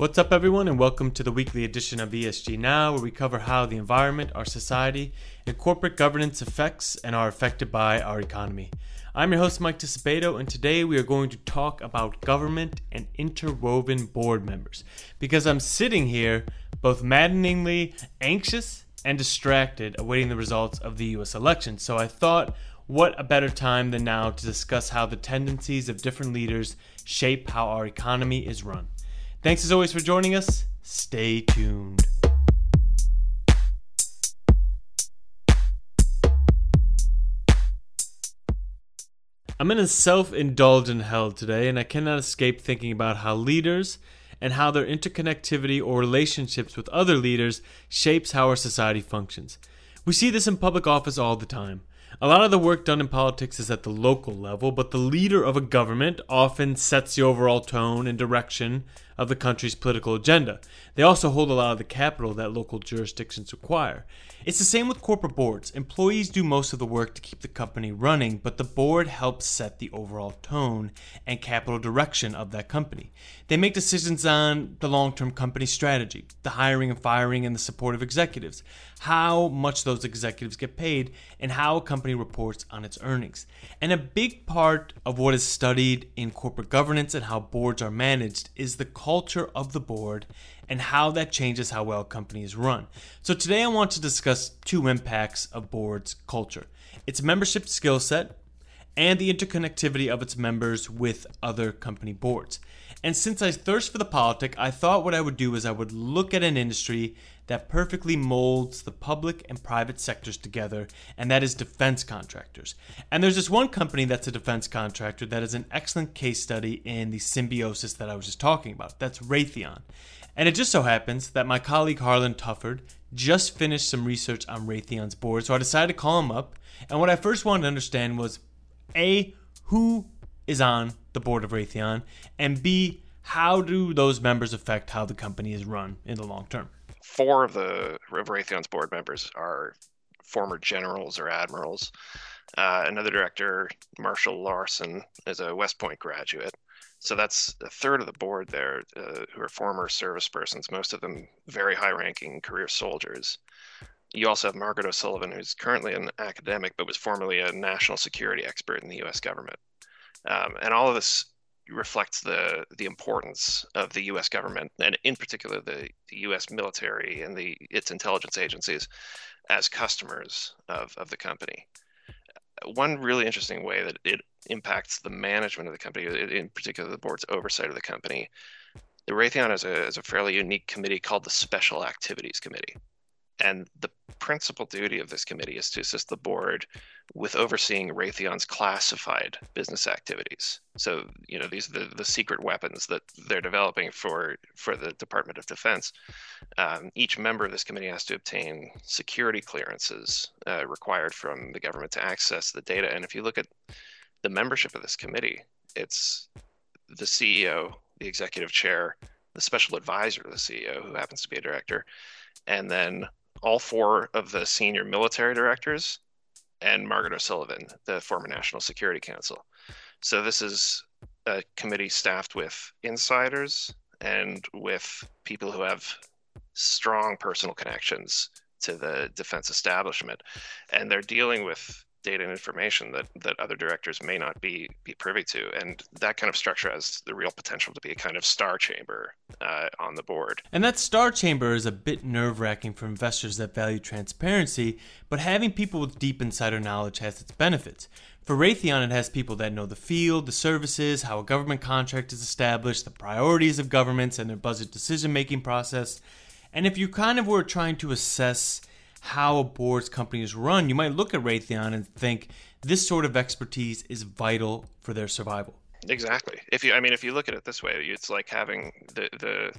What's up, everyone, and welcome to the weekly edition of ESG Now, where we cover how the environment, our society, and corporate governance affects and are affected by our economy. I'm your host, Mike Disabato, and today we are going to talk about government and interwoven board members. Because I'm sitting here both maddeningly anxious and distracted awaiting the results of the US election. So I thought, what a better time than now to discuss how the tendencies of different leaders shape how our economy is run. Thanks as always for joining us. Stay tuned. I'm in a self indulgent hell today, and I cannot escape thinking about how leaders and how their interconnectivity or relationships with other leaders shapes how our society functions. We see this in public office all the time. A lot of the work done in politics is at the local level, but the leader of a government often sets the overall tone and direction of the country's political agenda. They also hold a lot of the capital that local jurisdictions require. It's the same with corporate boards. Employees do most of the work to keep the company running, but the board helps set the overall tone and capital direction of that company. They make decisions on the long term company strategy, the hiring and firing, and the support of executives, how much those executives get paid, and how a company reports on its earnings. And a big part of what is studied in corporate governance and how boards are managed is the culture of the board and how that changes how well companies run. So today I want to discuss two impacts of boards culture. Its membership skill set and the interconnectivity of its members with other company boards. And since I thirst for the politic, I thought what I would do is I would look at an industry that perfectly molds the public and private sectors together, and that is defense contractors. And there's this one company that's a defense contractor that is an excellent case study in the symbiosis that I was just talking about. That's Raytheon. And it just so happens that my colleague Harlan Tufford just finished some research on Raytheon's board, so I decided to call him up. And what I first wanted to understand was A, who is on the board of Raytheon, and B, how do those members affect how the company is run in the long term? Four of the of Raytheon's board members are former generals or admirals. Uh, another director, Marshall Larsen, is a West Point graduate. So that's a third of the board there uh, who are former service persons, most of them very high ranking career soldiers. You also have Margaret O'Sullivan, who's currently an academic but was formerly a national security expert in the US government. Um, and all of this reflects the the importance of the U.S. government and in particular the, the U.S. military and the its intelligence agencies as customers of, of the company one really interesting way that it impacts the management of the company, in particular the board's oversight of the company, the Raytheon has a, has a fairly unique committee called the Special Activities Committee. And the principal duty of this committee is to assist the board with overseeing Raytheon's classified business activities. So, you know, these are the, the secret weapons that they're developing for, for the Department of Defense. Um, each member of this committee has to obtain security clearances uh, required from the government to access the data. And if you look at the membership of this committee, it's the CEO, the executive chair, the special advisor to the CEO, who happens to be a director, and then all four of the senior military directors and Margaret O'Sullivan, the former National Security Council. So this is a committee staffed with insiders and with people who have strong personal connections to the defense establishment. And they're dealing with data and information that that other directors may not be be privy to. And that kind of structure has the real potential to be a kind of star chamber uh, on the board. And that star chamber is a bit nerve-wracking for investors that value transparency but having people with deep insider knowledge has its benefits. For Raytheon, it has people that know the field, the services, how a government contract is established, the priorities of governments and their budget decision making process. And if you kind of were trying to assess how a board's company is run, you might look at Raytheon and think this sort of expertise is vital for their survival. Exactly. If you, I mean, if you look at it this way, it's like having the the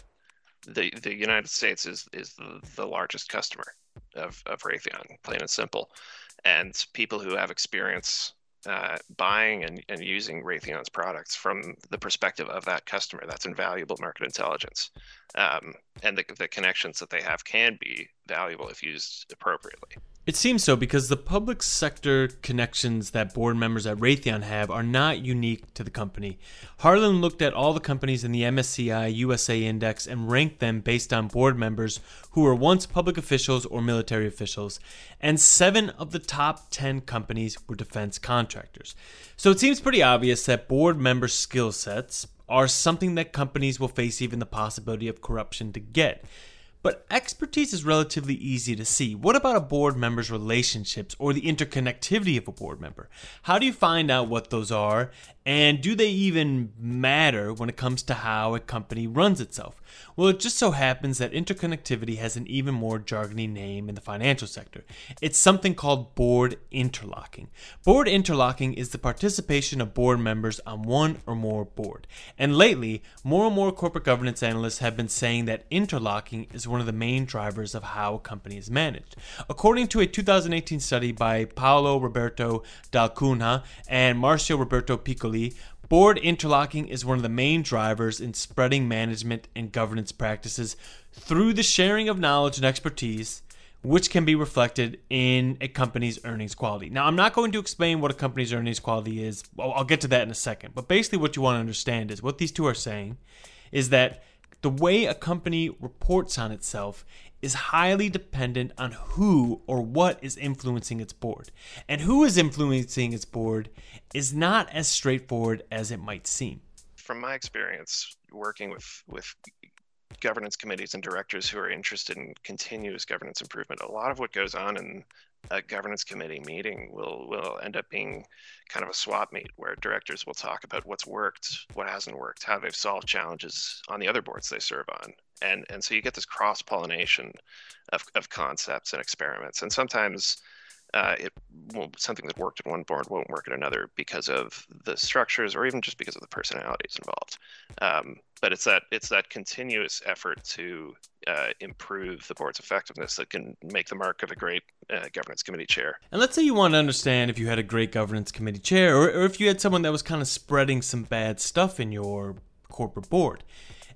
the, the United States is is the, the largest customer of of Raytheon, plain and simple, and people who have experience uh, buying and, and using Raytheon's products from the perspective of that customer. That's invaluable market intelligence. Um, and the, the connections that they have can be valuable if used appropriately. It seems so because the public sector connections that board members at Raytheon have are not unique to the company. Harlan looked at all the companies in the MSCI USA Index and ranked them based on board members who were once public officials or military officials, and seven of the top 10 companies were defense contractors. So it seems pretty obvious that board member skill sets are something that companies will face even the possibility of corruption to get. But expertise is relatively easy to see. What about a board member's relationships or the interconnectivity of a board member? How do you find out what those are? And do they even matter when it comes to how a company runs itself? Well, it just so happens that interconnectivity has an even more jargony name in the financial sector. It's something called board interlocking. Board interlocking is the participation of board members on one or more board. And lately, more and more corporate governance analysts have been saying that interlocking is one of the main drivers of how a company is managed. According to a 2018 study by Paolo Roberto Dall'Cunha and Marcio Roberto Piccoli, board interlocking is one of the main drivers in spreading management and governance practices through the sharing of knowledge and expertise which can be reflected in a company's earnings quality. Now, I'm not going to explain what a company's earnings quality is. I'll get to that in a second. But basically, what you want to understand is what these two are saying is that the way a company reports on itself is highly dependent on who or what is influencing its board. And who is influencing its board is not as straightforward as it might seem. From my experience working with, with governance committees and directors who are interested in continuous governance improvement, a lot of what goes on in a governance committee meeting will will end up being kind of a swap meet where directors will talk about what's worked, what hasn't worked, how they've solved challenges on the other boards they serve on. And and so you get this cross pollination of, of concepts and experiments. And sometimes uh, it won't, something that worked at one board won't work at another because of the structures or even just because of the personalities involved. Um, but it's that it's that continuous effort to uh, improve the board's effectiveness that can make the mark of a great uh, governance committee chair. And let's say you want to understand if you had a great governance committee chair, or, or if you had someone that was kind of spreading some bad stuff in your corporate board.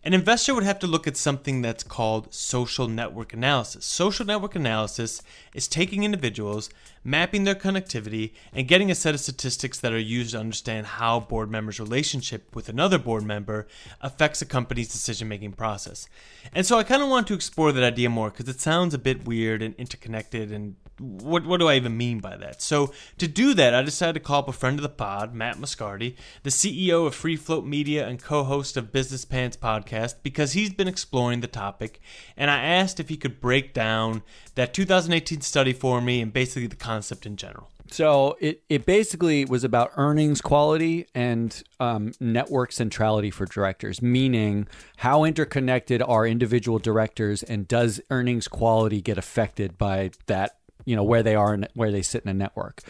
An investor would have to look at something that's called social network analysis. Social network analysis is taking individuals, mapping their connectivity, and getting a set of statistics that are used to understand how board members' relationship with another board member affects a company's decision making process. And so I kind of want to explore that idea more because it sounds a bit weird and interconnected and what what do I even mean by that? So to do that, I decided to call up a friend of the pod, Matt Moscardi, the CEO of Free Float Media and co-host of Business Pants podcast, because he's been exploring the topic, and I asked if he could break down that 2018 study for me and basically the concept in general. So it, it basically was about earnings quality and um, network centrality for directors, meaning how interconnected are individual directors and does earnings quality get affected by that you know where they are and where they sit in a network.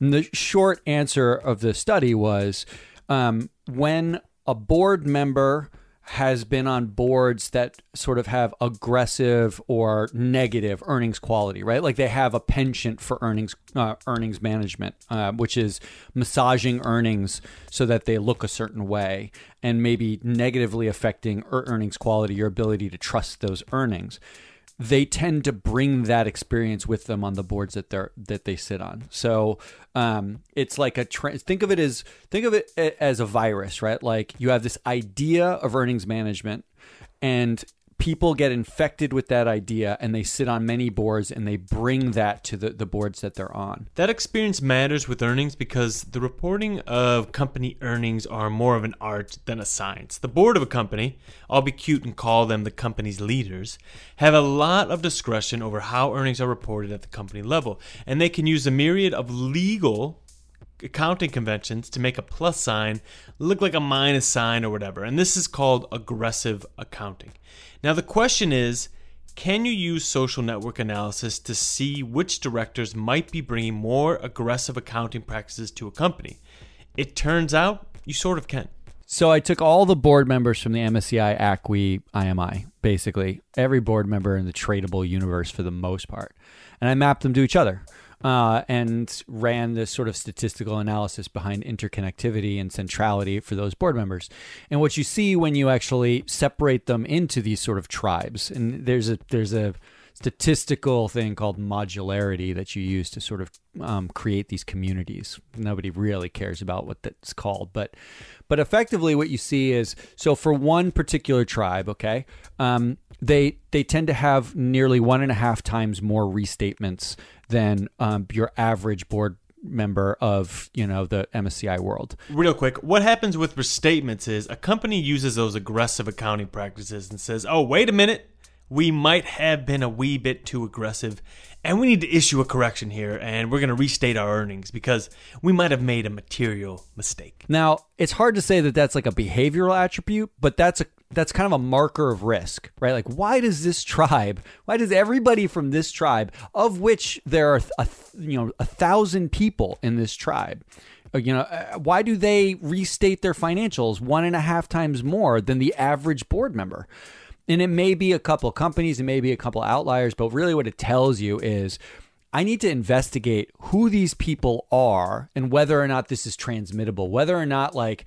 And the short answer of the study was um, when a board member has been on boards that sort of have aggressive or negative earnings quality, right? Like they have a penchant for earnings uh, earnings management, uh, which is massaging earnings so that they look a certain way, and maybe negatively affecting earnings quality, your ability to trust those earnings they tend to bring that experience with them on the boards that they're that they sit on. So um, it's like a tra- think of it as think of it as a virus, right? Like you have this idea of earnings management, and people get infected with that idea and they sit on many boards and they bring that to the, the boards that they're on. That experience matters with earnings because the reporting of company earnings are more of an art than a science. The board of a company, I'll be cute and call them the company's leaders, have a lot of discretion over how earnings are reported at the company level, and they can use a myriad of legal accounting conventions to make a plus sign look like a minus sign or whatever. And this is called aggressive accounting. Now, the question is can you use social network analysis to see which directors might be bringing more aggressive accounting practices to a company? It turns out you sort of can. So I took all the board members from the MSCI, ACWI, IMI, basically every board member in the tradable universe for the most part, and I mapped them to each other uh, and ran this sort of statistical analysis behind interconnectivity and centrality for those board members. And what you see when you actually separate them into these sort of tribes, and there's a there's a statistical thing called modularity that you use to sort of um, create these communities. Nobody really cares about what that's called, but but effectively, what you see is so for one particular tribe, okay, um, they they tend to have nearly one and a half times more restatements than um, your average board member of you know the MSCI world. Real quick, what happens with restatements is a company uses those aggressive accounting practices and says, "Oh, wait a minute, we might have been a wee bit too aggressive, and we need to issue a correction here, and we're going to restate our earnings because we might have made a material mistake." Now, it's hard to say that that's like a behavioral attribute, but that's a that's kind of a marker of risk, right? Like, why does this tribe, why does everybody from this tribe, of which there are a you know a thousand people in this tribe, uh, you know, uh, why do they restate their financials one and a half times more than the average board member? And it may be a couple companies, it may be a couple outliers, but really what it tells you is. I need to investigate who these people are and whether or not this is transmittable, whether or not like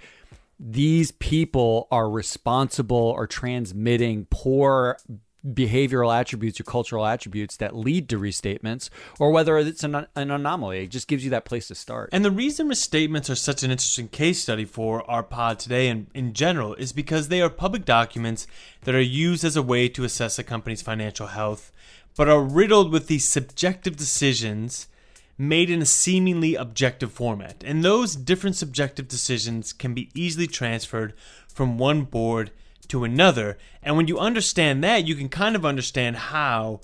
these people are responsible or transmitting poor behavioral attributes or cultural attributes that lead to restatements or whether it's an, an, anomaly. It just gives you that place to start. And the reason restatements are such an interesting case study for our pod today and in general is because they are public documents that are used as a way to assess a company's financial health, but are riddled with these subjective decisions made in a seemingly objective format. And those different subjective decisions can be easily transferred from one board to another. And when you understand that, you can kind of understand how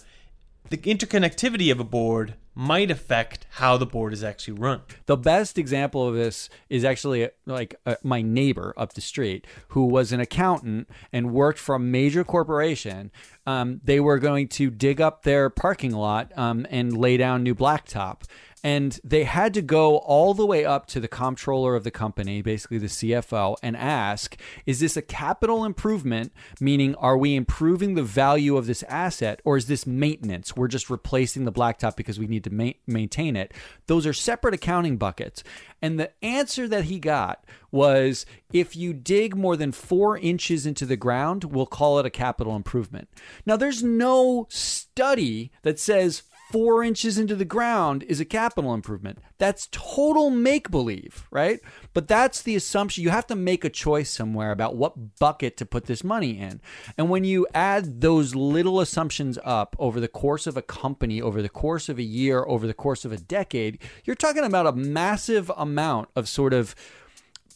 the interconnectivity of a board might affect how the board is actually run. The best example of this is actually like uh, my neighbor up the street who was an accountant and worked for a major corporation. Um, they were going to dig up their parking lot um, and lay down new blacktop and they had to go all the way up to the comptroller of the company, basically the CFO, and ask, is this a capital improvement, meaning are we improving the value of this asset, or is this maintenance? We're just replacing the blacktop because we need to ma- maintain it. Those are separate accounting buckets. And the answer that he got was if you dig more than four inches into the ground, we'll call it a capital improvement. Now, there's no study that says four inches into the ground is a capital improvement. That's total make believe, right? But that's the assumption. You have to make a choice somewhere about what bucket to put this money in. And when you add those little assumptions up over the course of a company, over the course of a year, over the course of a decade, you're talking about a massive amount of sort of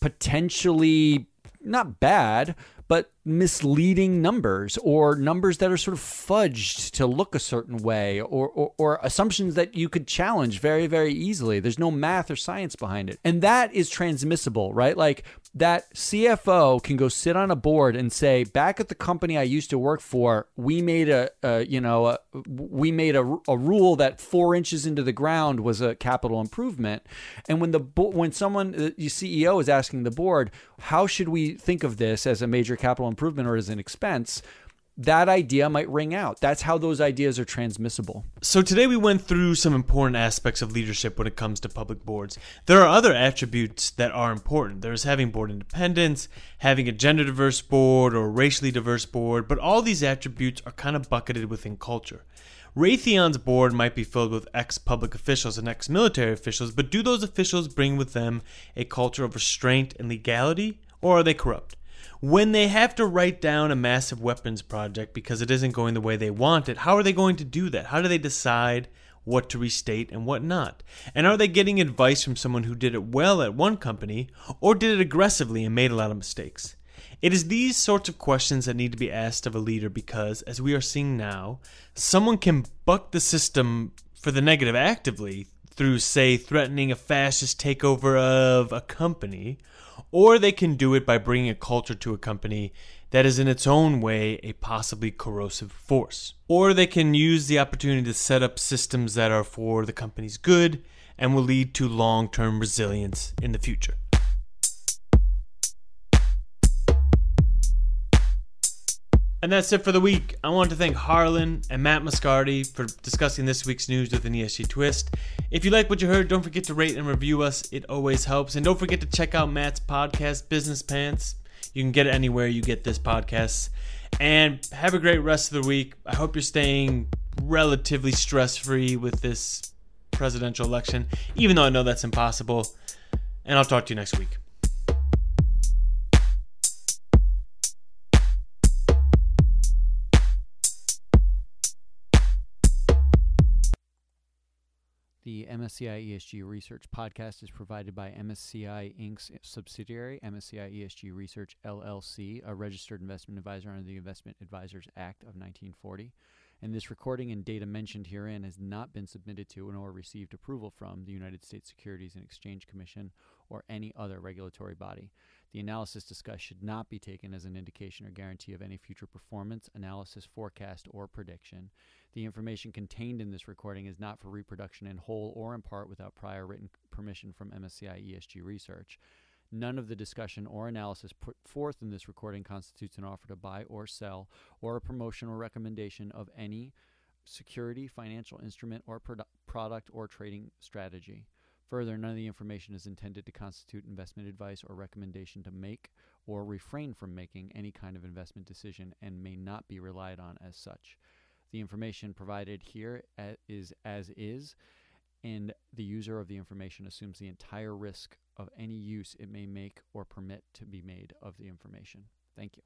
potentially not bad, but misleading numbers or numbers that are sort of fudged to look a certain way or, or, or, assumptions that you could challenge very, very easily. There's no math or science behind it. And that is transmissible, right? Like that CFO can go sit on a board and say, back at the company I used to work for, we made a, a you know, a, we made a, a rule that four inches into the ground was a capital improvement. And when the when someone, uh, the CEO is asking the board, how should we think of this as a major capital improvement or as an expense? That idea might ring out. That's how those ideas are transmissible. So, today we went through some important aspects of leadership when it comes to public boards. There are other attributes that are important. There's having board independence, having a gender diverse board or racially diverse board, but all these attributes are kind of bucketed within culture. Raytheon's board might be filled with ex public officials and ex military officials, but do those officials bring with them a culture of restraint and legality, or are they corrupt? When they have to write down a massive weapons project because it isn't going the way they want it, how are they going to do that? How do they decide what to restate and what not? And are they getting advice from someone who did it well at one company or did it aggressively and made a lot of mistakes? It is these sorts of questions that need to be asked of a leader because, as we are seeing now, someone can buck the system for the negative actively through, say, threatening a fascist takeover of a company or they can do it by bringing a culture to a company that is in its own way a possibly corrosive force. Or they can use the opportunity to set up systems that are for the company's good and will lead to long term resilience in the future. And that's it for the week. I want to thank Harlan and Matt Moscardi for discussing this week's news with an ESG twist. If you like what you heard, don't forget to rate and review us. It always helps. And don't forget to check out Matt's podcast, Business Pants. You can get it anywhere you get this podcast. And have a great rest of the week. I hope you're staying relatively stress free with this presidential election, even though I know that's impossible. And I'll talk to you next week. The MSCI ESG Research podcast is provided by MSCI Inc.'s subsidiary, MSCI ESG Research LLC, a registered investment advisor under the Investment Advisors Act of 1940. And this recording and data mentioned herein has not been submitted to nor received approval from the United States Securities and Exchange Commission or any other regulatory body. The analysis discussed should not be taken as an indication or guarantee of any future performance, analysis, forecast, or prediction. The information contained in this recording is not for reproduction in whole or in part without prior written permission from MSCI ESG Research. None of the discussion or analysis put forth in this recording constitutes an offer to buy or sell or a promotion or recommendation of any security, financial instrument, or produ- product or trading strategy. Further, none of the information is intended to constitute investment advice or recommendation to make or refrain from making any kind of investment decision and may not be relied on as such. The information provided here is as is, and the user of the information assumes the entire risk of any use it may make or permit to be made of the information. Thank you.